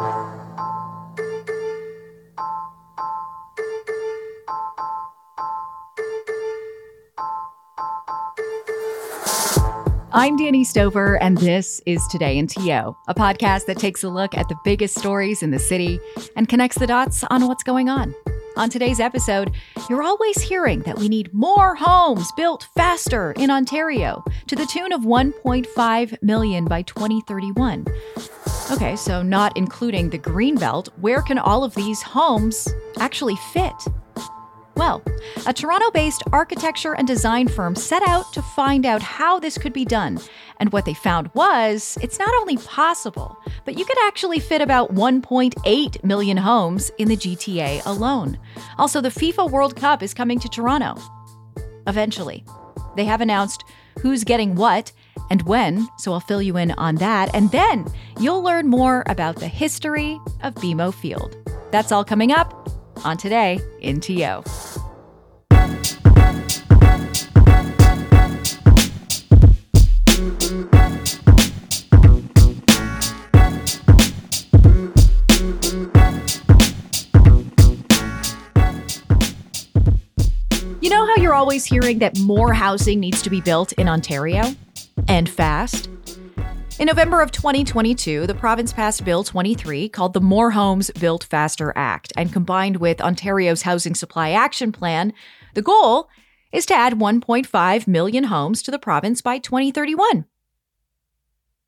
I'm Dani Stover, and this is Today in TO, a podcast that takes a look at the biggest stories in the city and connects the dots on what's going on. On today's episode, you're always hearing that we need more homes built faster in Ontario to the tune of 1.5 million by 2031. Okay, so not including the Greenbelt, where can all of these homes actually fit? Well, a Toronto based architecture and design firm set out to find out how this could be done. And what they found was it's not only possible, but you could actually fit about 1.8 million homes in the GTA alone. Also, the FIFA World Cup is coming to Toronto. Eventually. They have announced who's getting what and when, so I'll fill you in on that. And then you'll learn more about the history of BMO Field. That's all coming up on Today in TO. You know how you're always hearing that more housing needs to be built in Ontario? And fast? In November of 2022, the province passed Bill 23 called the More Homes Built Faster Act, and combined with Ontario's Housing Supply Action Plan, the goal is to add 1.5 million homes to the province by 2031.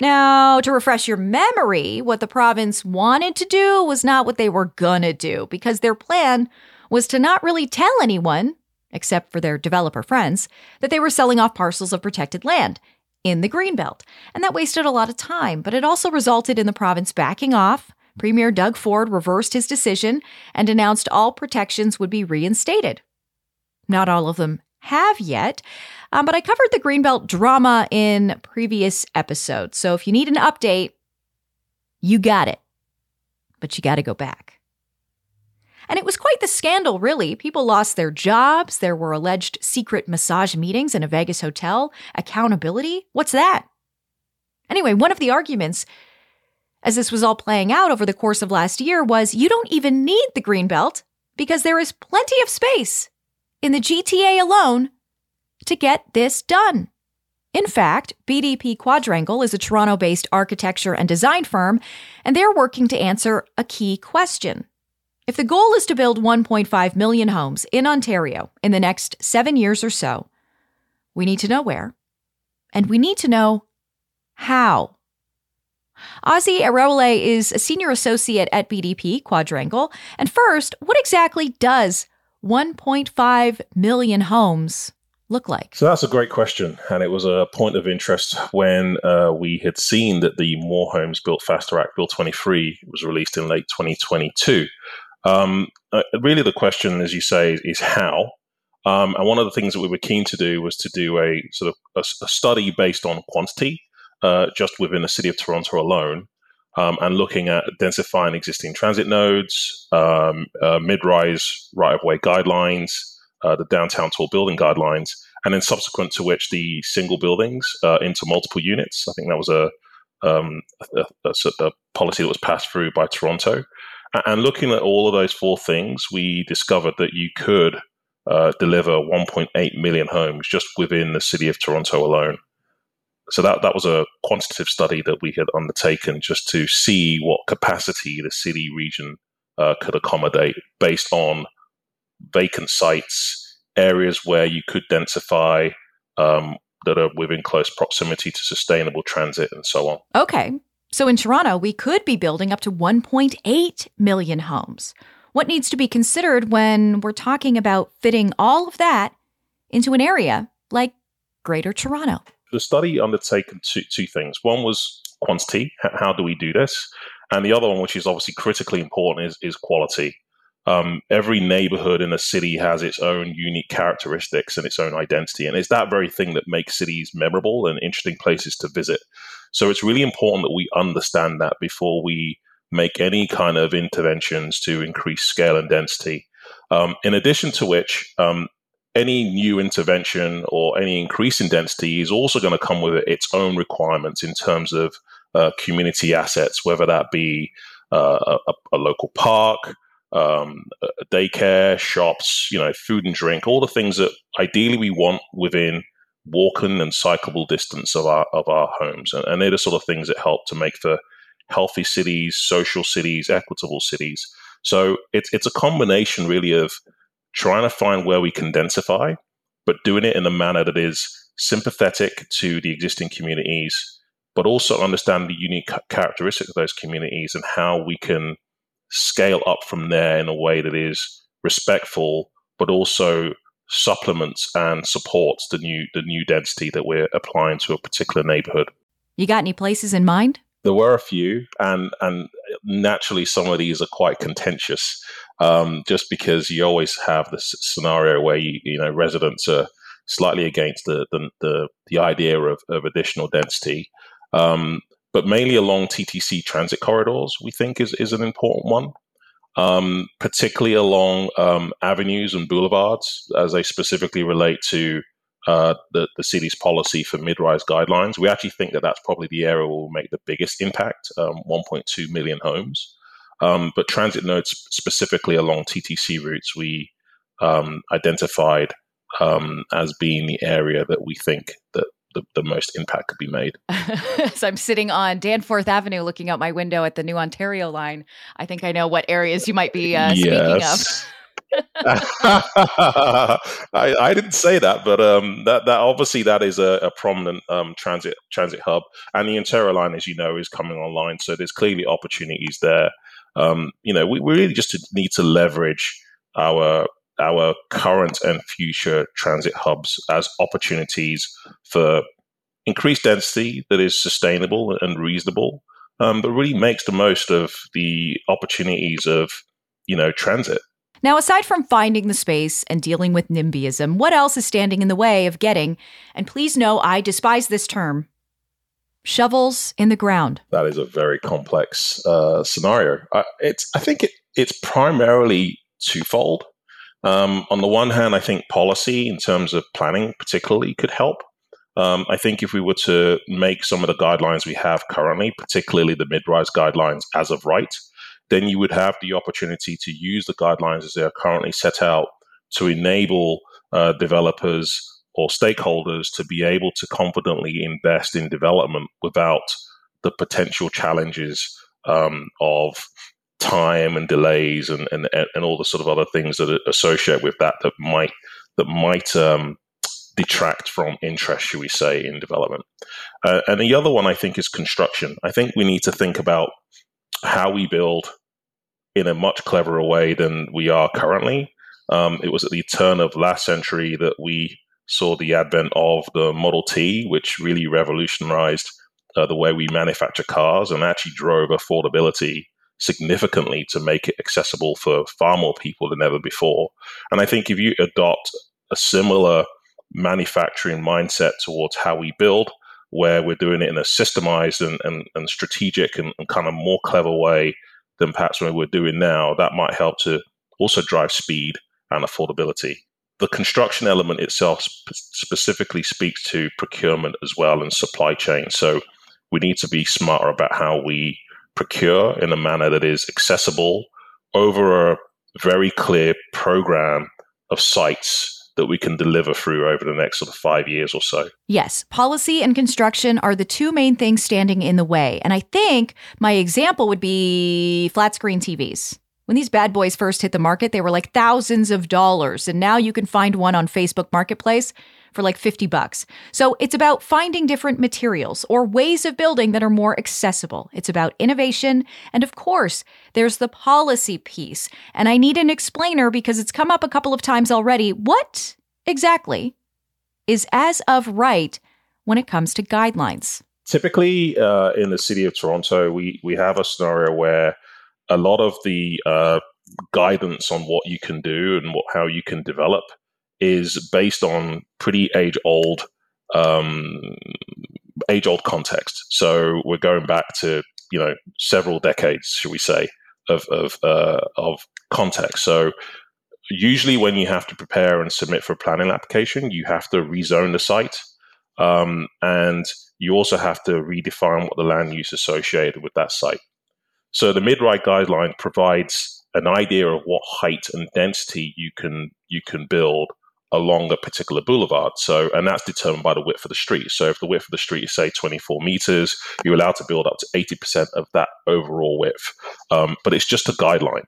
Now, to refresh your memory, what the province wanted to do was not what they were gonna do, because their plan was to not really tell anyone, except for their developer friends, that they were selling off parcels of protected land in the Greenbelt. And that wasted a lot of time, but it also resulted in the province backing off. Premier Doug Ford reversed his decision and announced all protections would be reinstated. Not all of them have yet, um, but I covered the Greenbelt drama in previous episodes. So if you need an update, you got it. But you got to go back. And it was quite the scandal, really. People lost their jobs. There were alleged secret massage meetings in a Vegas hotel. Accountability? What's that? Anyway, one of the arguments, as this was all playing out over the course of last year, was you don't even need the green belt because there is plenty of space in the GTA alone to get this done. In fact, BDP Quadrangle is a Toronto based architecture and design firm, and they're working to answer a key question. If the goal is to build 1.5 million homes in Ontario in the next seven years or so, we need to know where, and we need to know how. Ozzy Arewole is a senior associate at BDP Quadrangle. And first, what exactly does 1.5 million homes look like? So that's a great question. And it was a point of interest when uh, we had seen that the More Homes Built Faster Act, Bill 23, was released in late 2022. Um, uh, really, the question, as you say, is how. Um, and one of the things that we were keen to do was to do a sort of a, a study based on quantity, uh, just within the city of Toronto alone, um, and looking at densifying existing transit nodes, um, uh, mid-rise right-of-way guidelines, uh, the downtown tall building guidelines, and then subsequent to which the single buildings uh, into multiple units. I think that was a, um, a, a, a policy that was passed through by Toronto. And looking at all of those four things, we discovered that you could uh, deliver 1.8 million homes just within the city of Toronto alone. So that that was a quantitative study that we had undertaken just to see what capacity the city region uh, could accommodate based on vacant sites, areas where you could densify um, that are within close proximity to sustainable transit and so on. Okay, so in Toronto, we could be building up to 1.8 million homes. What needs to be considered when we're talking about fitting all of that into an area like Greater Toronto? The study undertaken two, two things. One was quantity, how do we do this? And the other one, which is obviously critically important, is, is quality. Um, every neighborhood in a city has its own unique characteristics and its own identity. And it's that very thing that makes cities memorable and interesting places to visit. So it's really important that we understand that before we make any kind of interventions to increase scale and density. Um, in addition to which, um, any new intervention or any increase in density is also going to come with its own requirements in terms of uh, community assets, whether that be uh, a, a, local park, um, a daycare, shops, you know, food and drink, all the things that ideally we want within walking and cyclable distance of our of our homes, and, and they're the sort of things that help to make for healthy cities, social cities, equitable cities. So it's it's a combination really of trying to find where we can densify, but doing it in a manner that is sympathetic to the existing communities, but also understand the unique characteristics of those communities and how we can scale up from there in a way that is respectful, but also supplements and supports the new the new density that we're applying to a particular neighborhood. You got any places in mind? There were a few, and and naturally some of these are quite contentious, um, just because you always have this scenario where you you know residents are slightly against the the the, the idea of, of additional density. Um, but mainly along TTC transit corridors, we think is, is an important one um, particularly along um, avenues and boulevards as they specifically relate to uh, the, the city's policy for mid-rise guidelines. We actually think that that's probably the area will make the biggest impact, um, 1.2 million homes. Um, but transit nodes specifically along TTC routes, we um, identified um, as being the area that we think that the, the most impact could be made. so I'm sitting on Danforth Avenue looking out my window at the new Ontario line. I think I know what areas you might be uh, speaking of. I, I, didn't say that, but um, that, that obviously that is a, a prominent um, transit transit hub, and the Ontario line, as you know, is coming online. So there's clearly opportunities there. Um, you know, we, we really just need to leverage our our current and future transit hubs as opportunities for increased density that is sustainable and reasonable, um, but really makes the most of the opportunities of you know transit. Now, aside from finding the space and dealing with NIMBYism, what else is standing in the way of getting, and please know I despise this term, shovels in the ground? That is a very complex uh, scenario. I, it's, I think it, it's primarily twofold. Um, on the one hand, I think policy in terms of planning, particularly, could help. Um, I think if we were to make some of the guidelines we have currently, particularly the mid-rise guidelines as of right, then you would have the opportunity to use the guidelines as they are currently set out to enable uh, developers or stakeholders to be able to confidently invest in development without the potential challenges um, of time and delays and, and and all the sort of other things that are associated with that that might that might um, detract from interest, should we say, in development. Uh, and the other one I think is construction. I think we need to think about how we build in a much cleverer way than we are currently. Um, it was at the turn of last century that we saw the advent of the Model T, which really revolutionized uh, the way we manufacture cars and actually drove affordability significantly to make it accessible for far more people than ever before. And I think if you adopt a similar manufacturing mindset towards how we build, where we're doing it in a systemized and, and, and strategic and, and, kind of more clever way than perhaps we're doing now, that might help to also drive speed and affordability. The construction element itself sp- specifically speaks to procurement as well and supply chain. So we need to be smarter about how we procure in a manner that is accessible over a very clear program of sites that we can deliver through over the next sort of five years or so. Yes, policy and construction are the two main things standing in the way. And I think my example would be flat screen TVs. When these bad boys first hit the market, they were like thousands of dollars. And now you can find one on Facebook Marketplace for like 50 bucks. So it's about finding different materials or ways of building that are more accessible. It's about innovation. And of course, there's the policy piece. And I need an explainer because it's come up a couple of times already. What exactly is as of right when it comes to guidelines? Typically, uh, in the city of Toronto, we, we have a scenario where a lot of the uh, guidance on what you can do and what, how you can develop is based on pretty age old um, age old context. So we're going back to you know several decades, should we say, of of uh, of context. So usually when you have to prepare and submit for a planning application, you have to rezone the site, um, and you also have to redefine what the land use associated with that site. So the mid-rise guideline provides an idea of what height and density you can you can build along a particular boulevard. So, and that's determined by the width of the street. So, if the width of the street is say 24 meters, you're allowed to build up to 80% of that overall width. Um, but it's just a guideline.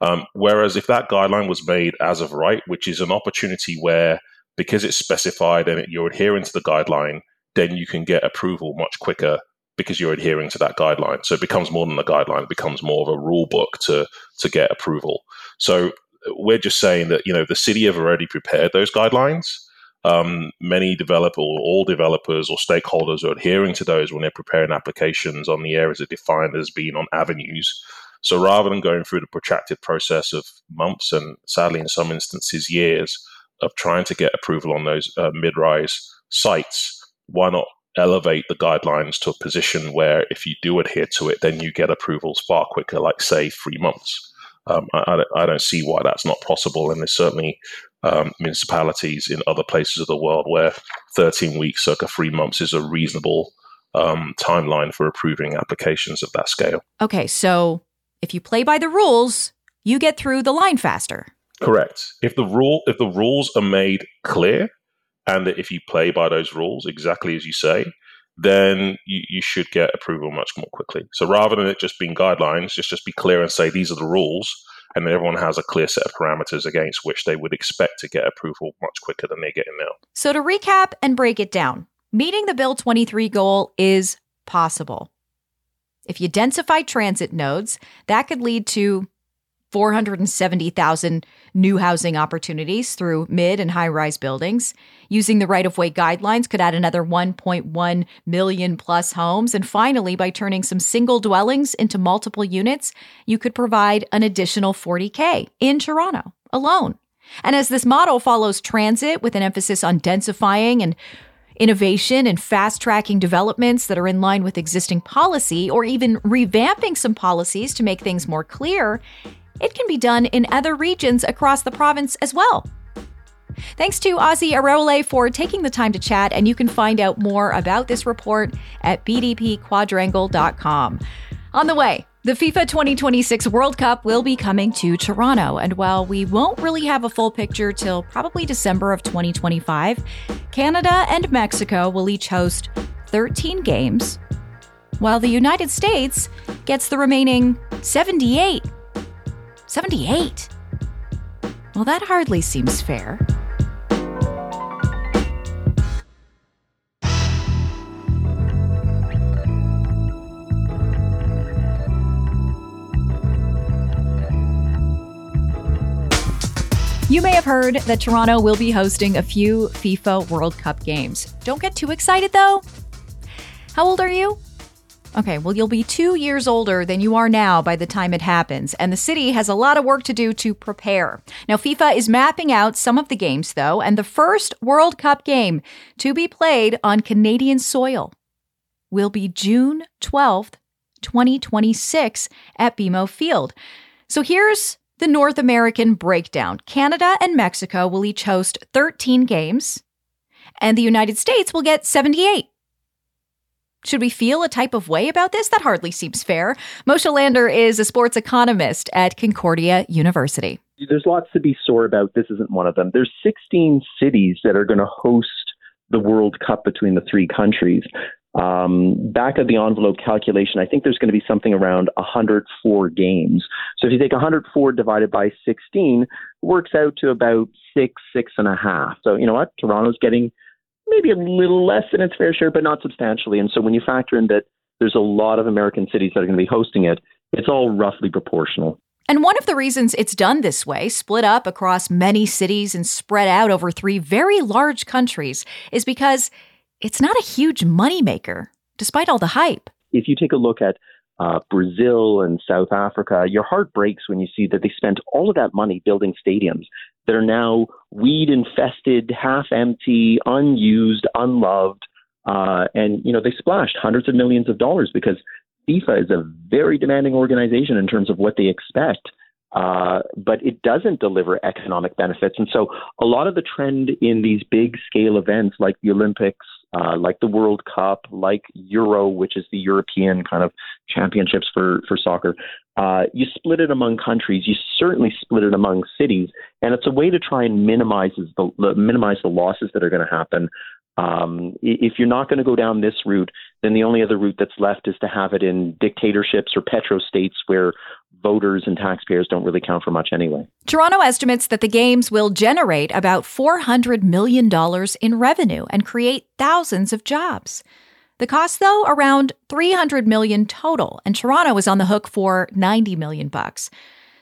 Um, whereas if that guideline was made as of right, which is an opportunity where because it's specified and you're adhering to the guideline, then you can get approval much quicker because you're adhering to that guideline. So it becomes more than a guideline; it becomes more of a rule book to to get approval. So we're just saying that you know the city have already prepared those guidelines. Um, many developer or all developers or stakeholders are adhering to those when they're preparing applications on the areas that defined as being on avenues. So rather than going through the protracted process of months and sadly in some instances years of trying to get approval on those uh, mid-rise sites, why not elevate the guidelines to a position where if you do adhere to it, then you get approvals far quicker, like say three months. Um, I, I, don't see why that's not possible, and there's certainly um, municipalities in other places of the world where 13 weeks, circa three months, is a reasonable um, timeline for approving applications of that scale. Okay, so if you play by the rules, you get through the line faster. Correct. If the rule, if the rules are made clear, and that if you play by those rules exactly as you say, then you, you should get approval much more quickly. So rather than it just being guidelines, just just be clear and say these are the rules, and then everyone has a clear set of parameters against which they would expect to get approval much quicker than they're getting now. So to recap and break it down, meeting the Bill 23 goal is possible. If you densify transit nodes, that could lead to 470,000 new housing opportunities through mid and high rise buildings. Using the right of way guidelines could add another 1.1 million plus homes. And finally, by turning some single dwellings into multiple units, you could provide an additional 40K in Toronto alone. And as this model follows transit with an emphasis on densifying and innovation and fast tracking developments that are in line with existing policy, or even revamping some policies to make things more clear, it can be done in other regions across the province as well. Thanks to Ozzie Arole for taking the time to chat, and you can find out more about this report at bdpquadrangle.com. On the way, the FIFA 2026 World Cup will be coming to Toronto, and while we won't really have a full picture till probably December of 2025, Canada and Mexico will each host 13 games, while the United States gets the remaining 78 78. Well, that hardly seems fair. You may have heard that Toronto will be hosting a few FIFA World Cup games. Don't get too excited though. How old are you? Okay, well, you'll be two years older than you are now by the time it happens, and the city has a lot of work to do to prepare. Now, FIFA is mapping out some of the games, though, and the first World Cup game to be played on Canadian soil will be June 12th, 2026, at BMO Field. So here's the North American breakdown Canada and Mexico will each host 13 games, and the United States will get 78. Should we feel a type of way about this? That hardly seems fair. Moshe Lander is a sports economist at Concordia University. There's lots to be sore about. This isn't one of them. There's 16 cities that are going to host the World Cup between the three countries. Um, back of the envelope calculation, I think there's going to be something around 104 games. So if you take 104 divided by 16, it works out to about six, six and a half. So you know what? Toronto's getting maybe a little less than its fair share, but not substantially. And so when you factor in that there's a lot of American cities that are going to be hosting it, it's all roughly proportional. And one of the reasons it's done this way, split up across many cities and spread out over three very large countries, is because it's not a huge moneymaker, despite all the hype. If you take a look at uh, Brazil and South Africa, your heart breaks when you see that they spent all of that money building stadiums that are now weed infested, half empty, unused, unloved. Uh, and, you know, they splashed hundreds of millions of dollars because FIFA is a very demanding organization in terms of what they expect. Uh, but it doesn't deliver economic benefits. And so a lot of the trend in these big scale events like the Olympics uh, like the World Cup, like Euro, which is the European kind of championships for for soccer. Uh, you split it among countries. You certainly split it among cities, and it's a way to try and minimize the minimize the losses that are going to happen. Um, if you're not going to go down this route, then the only other route that's left is to have it in dictatorships or petro states where voters and taxpayers don't really count for much anyway. Toronto estimates that the games will generate about $400 million in revenue and create thousands of jobs. The cost though around 300 million total and Toronto is on the hook for 90 million bucks.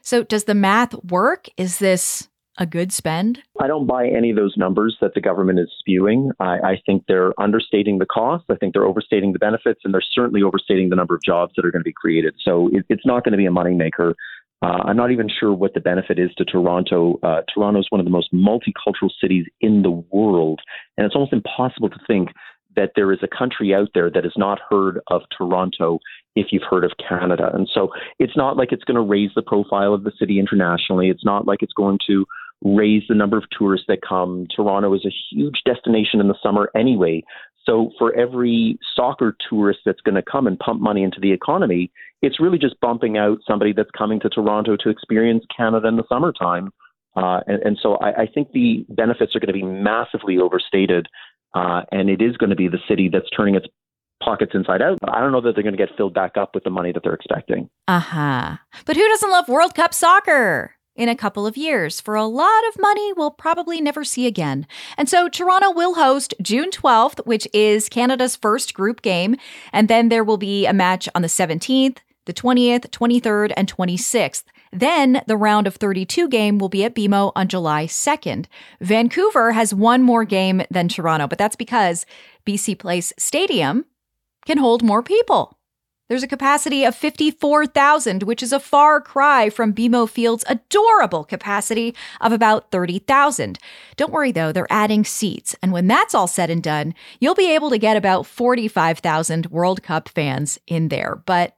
So does the math work? Is this a good spend? I don't buy any of those numbers that the government is spewing. I, I, think they're understating the cost. I think they're overstating the benefits, and they're certainly overstating the number of jobs that are going to be created. So it, it's not going to be a moneymaker. Uh, I'm not even sure what the benefit is to Toronto. Uh, Toronto is one of the most multicultural cities in the world, and it's almost impossible to think that there is a country out there that has not heard of Toronto if you've heard of Canada. And so it's not like it's going to raise the profile of the city internationally. It's not like it's going to raise the number of tourists that come. Toronto is a huge destination in the summer anyway. So for every soccer tourist that's going to come and pump money into the economy, it's really just bumping out somebody that's coming to Toronto to experience Canada in the summertime. Uh, and, and, so I, I, think the benefits are going to be massively overstated, uh, and it is going to be the city that's turning its pockets inside out. I don't know that they're going to get filled back up with the money that they're expecting. Uh huh. But who doesn't love World Cup soccer? In a couple of years for a lot of money we'll probably never see again. And so Toronto will host June 12th, which is Canada's first group game. And then there will be a match on the 17th, the 20th, 23rd, and 26th. Then the round of 32 game will be at BMO on July 2nd. Vancouver has one more game than Toronto, but that's because BC Place Stadium can hold more people. There's a capacity of 54,000, which is a far cry from BMO Field's adorable capacity of about 30,000. Don't worry though, they're adding seats. And when that's all said and done, you'll be able to get about 45,000 World Cup fans in there. But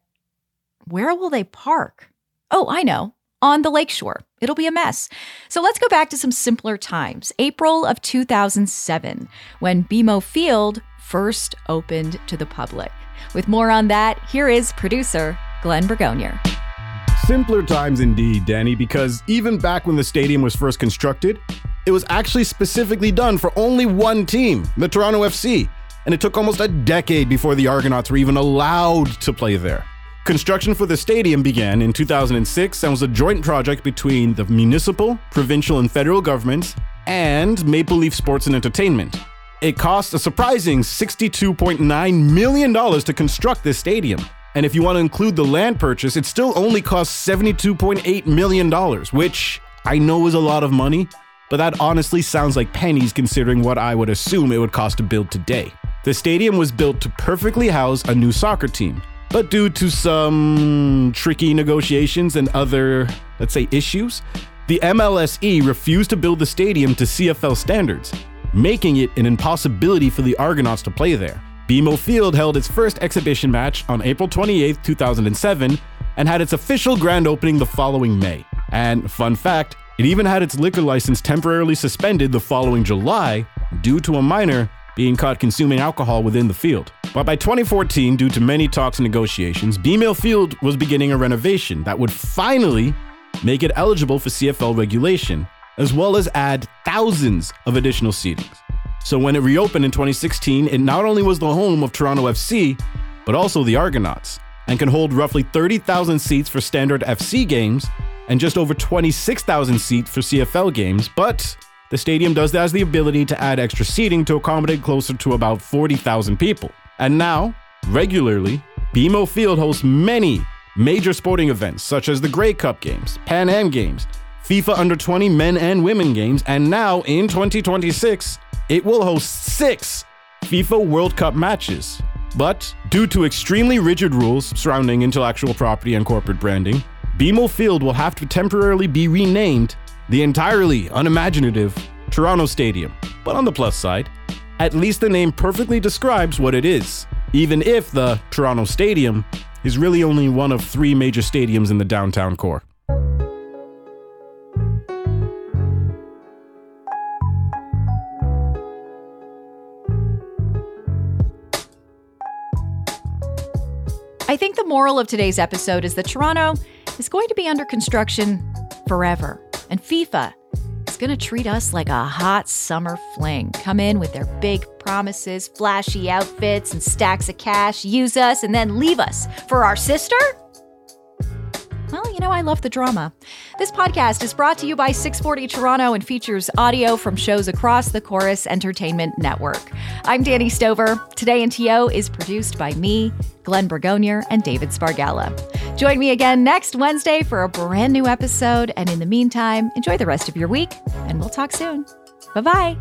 where will they park? Oh, I know. On the lakeshore. It'll be a mess. So let's go back to some simpler times. April of 2007, when BMO Field first opened to the public. With more on that, here is producer Glenn Bragonier. Simpler times indeed, Dani, because even back when the stadium was first constructed, it was actually specifically done for only one team, the Toronto FC, and it took almost a decade before the Argonauts were even allowed to play there. Construction for the stadium began in 2006 and was a joint project between the municipal, provincial, and federal governments and Maple Leaf Sports and Entertainment. It cost a surprising $62.9 million to construct this stadium. And if you want to include the land purchase, it still only cost $72.8 million, which I know is a lot of money, but that honestly sounds like pennies considering what I would assume it would cost to build today. The stadium was built to perfectly house a new soccer team, but due to some tricky negotiations and other, let's say, issues, the MLSE refused to build the stadium to CFL standards, making it an impossibility for the Argonauts to play there. BMO Field held its first exhibition match on April 28, 2007, and had its official grand opening the following May. And fun fact, it even had its liquor license temporarily suspended the following July due to a minor being caught consuming alcohol within the field. But by 2014, due to many talks and negotiations, BMO Field was beginning a renovation that would finally make it eligible for CFL regulation as well as add thousands of additional seatings. So when it reopened in 2016, it not only was the home of Toronto FC, but also the Argonauts, and can hold roughly 30,000 seats for standard FC games and just over 26,000 seats for CFL games, but the stadium does has the ability to add extra seating to accommodate closer to about 40,000 people. And now, regularly, BMO Field hosts many major sporting events such as the Grey Cup games, Pan Am games, FIFA Under 20 men and women games, and now in 2026, it will host six FIFA World Cup matches. But due to extremely rigid rules surrounding intellectual property and corporate branding, BMO Field will have to temporarily be renamed the entirely unimaginative Toronto Stadium. But on the plus side, at least the name perfectly describes what it is, even if the Toronto Stadium is really only one of three major stadiums in the downtown core. Moral of today's episode is that Toronto is going to be under construction forever. And FIFA is going to treat us like a hot summer fling. Come in with their big promises, flashy outfits, and stacks of cash, use us, and then leave us for our sister? I love the drama. This podcast is brought to you by 640 Toronto and features audio from shows across the Corus Entertainment Network. I'm Dani Stover. Today in TO is produced by me, Glenn Bragonier, and David Spargala. Join me again next Wednesday for a brand new episode. And in the meantime, enjoy the rest of your week, and we'll talk soon. Bye bye.